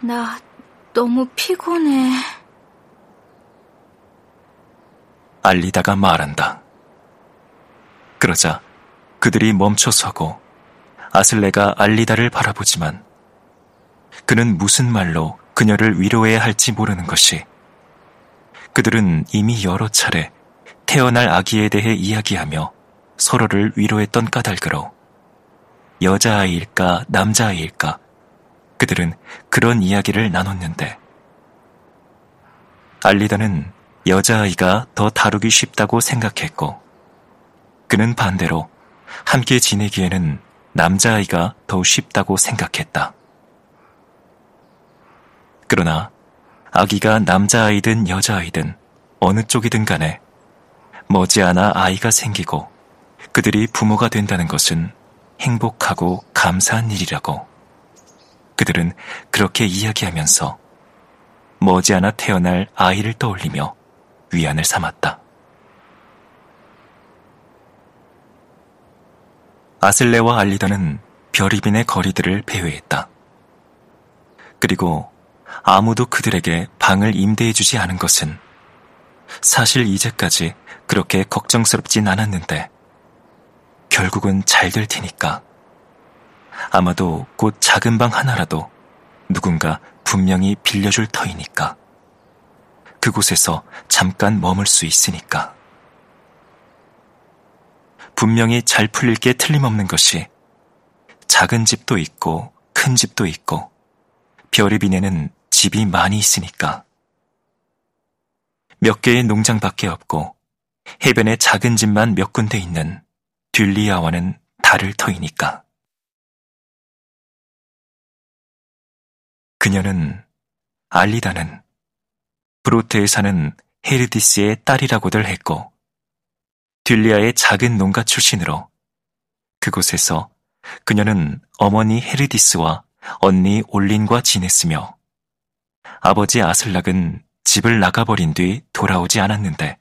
나 너무 피곤해. 알리다가 말한다. 그러자 그들이 멈춰서고 아슬레가 알리다를 바라보지만 그는 무슨 말로 그녀를 위로해야 할지 모르는 것이 그들은 이미 여러 차례 태어날 아기에 대해 이야기하며 서로를 위로했던 까닭으로 여자아이일까 남자아이일까 그들은 그런 이야기를 나눴는데 알리다는 여자아이가 더 다루기 쉽다고 생각했고 그는 반대로 함께 지내기에는 남자아이가 더 쉽다고 생각했다. 그러나 아기가 남자아이든 여자아이든 어느 쪽이든 간에 머지않아 아이가 생기고 그들이 부모가 된다는 것은 행복하고 감사한 일이라고 그들은 그렇게 이야기하면서 머지않아 태어날 아이를 떠올리며 위안을 삼았다. 아슬레와 알리다는 별이빈의 거리들을 배회했다. 그리고 아무도 그들에게 방을 임대해주지 않은 것은 사실 이제까지 그렇게 걱정스럽진 않았는데 결국은 잘 될 테니까 아마도 곧 작은 방 하나라도 누군가 분명히 빌려줄 터이니까. 그곳에서 잠깐 머물 수 있으니까. 분명히 잘 풀릴 게 틀림없는 것이 작은 집도 있고 큰 집도 있고 별이빈에는 집이 많이 있으니까. 몇 개의 농장밖에 없고 해변에 작은 집만 몇 군데 있는 듈리아와는 다를 터이니까. 그녀는 알리다는 브로트에 사는 헤르디스의 딸이라고들 했고 듈리아의 작은 농가 출신으로 그곳에서 그녀는 어머니 헤르디스와 언니 올린과 지냈으며 아버지 아슬락은 집을 나가버린 뒤 돌아오지 않았는데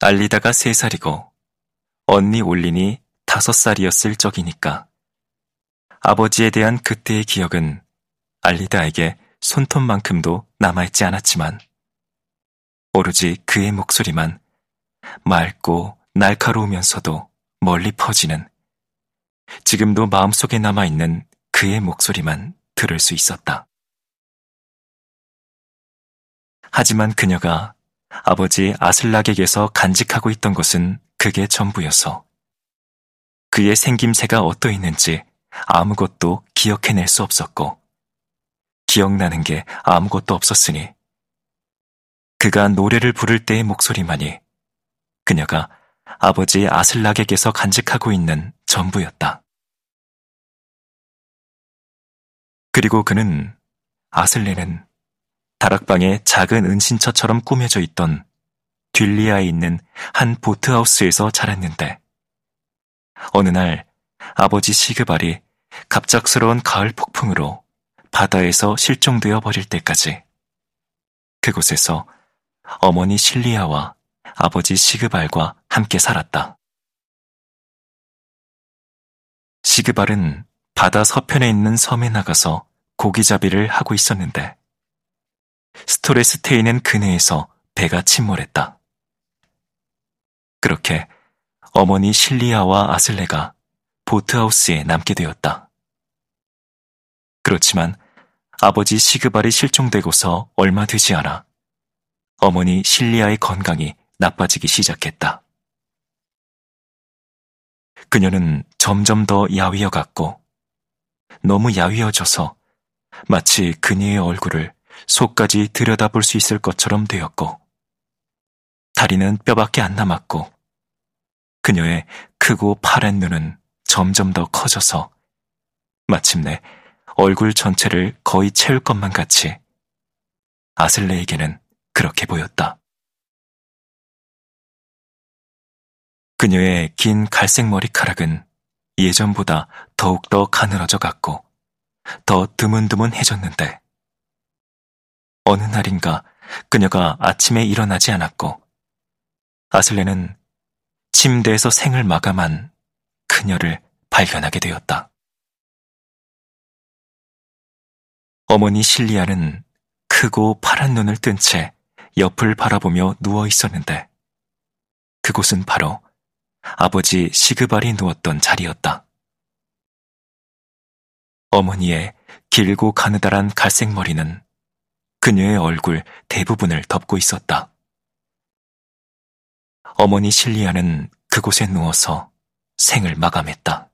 알리다가 세 살이고 언니 올린이 다섯 살이었을 적이니까 아버지에 대한 그때의 기억은 알리다에게 손톱만큼도 남아있지 않았지만 오로지 그의 목소리만 맑고 날카로우면서도 멀리 퍼지는 지금도 마음속에 남아있는 그의 목소리만 들을 수 있었다. 하지만 그녀가 아버지 아슬락에게서 간직하고 있던 것은 그게 전부여서 그의 생김새가 어떠했는지 아무것도 기억해낼 수 없었고 기억나는 게 아무것도 없었으니 그가 노래를 부를 때의 목소리만이 그녀가 아버지 아슬락에게서 간직하고 있는 전부였다. 그리고 그는 아슬레는 다락방에 작은 은신처처럼 꾸며져 있던 딜리아에 있는 한 보트하우스에서 자랐는데 어느 날 아버지 시그발이 갑작스러운 가을 폭풍으로 바다에서 실종되어 버릴 때까지 그곳에서 어머니 실리아와 아버지 시그발과 함께 살았다. 시그발은 바다 서편에 있는 섬에 나가서 고기잡이를 하고 있었는데 스토레스테이는 그네에서 배가 침몰했다. 그렇게 어머니 실리아와 아슬레가 보트하우스에 남게 되었다. 그렇지만 아버지 시그발이 실종되고서 얼마 되지 않아 어머니 실리아의 건강이 나빠지기 시작했다. 그녀는 점점 더 야위어 갔고 너무 야위어져서 마치 그녀의 얼굴을 속까지 들여다볼 수 있을 것처럼 되었고 다리는 뼈밖에 안 남았고 그녀의 크고 파란 눈은 점점 더 커져서 마침내 얼굴 전체를 거의 채울 것만 같이 아슬레에게는 그렇게 보였다. 그녀의 긴 갈색 머리카락은 예전보다 더욱더 가늘어져 갔고 더 드문드문해졌는데 어느 날인가 그녀가 아침에 일어나지 않았고 아슬레는 침대에서 생을 마감한 그녀를 발견하게 되었다. 어머니 실리아는 크고 파란 눈을 뜬 채 옆을 바라보며 누워 있었는데 그곳은 바로 아버지 시그발이 누웠던 자리였다. 어머니의 길고 가느다란 갈색 머리는 그녀의 얼굴 대부분을 덮고 있었다. 어머니 실리아는 그곳에 누워서 생을 마감했다.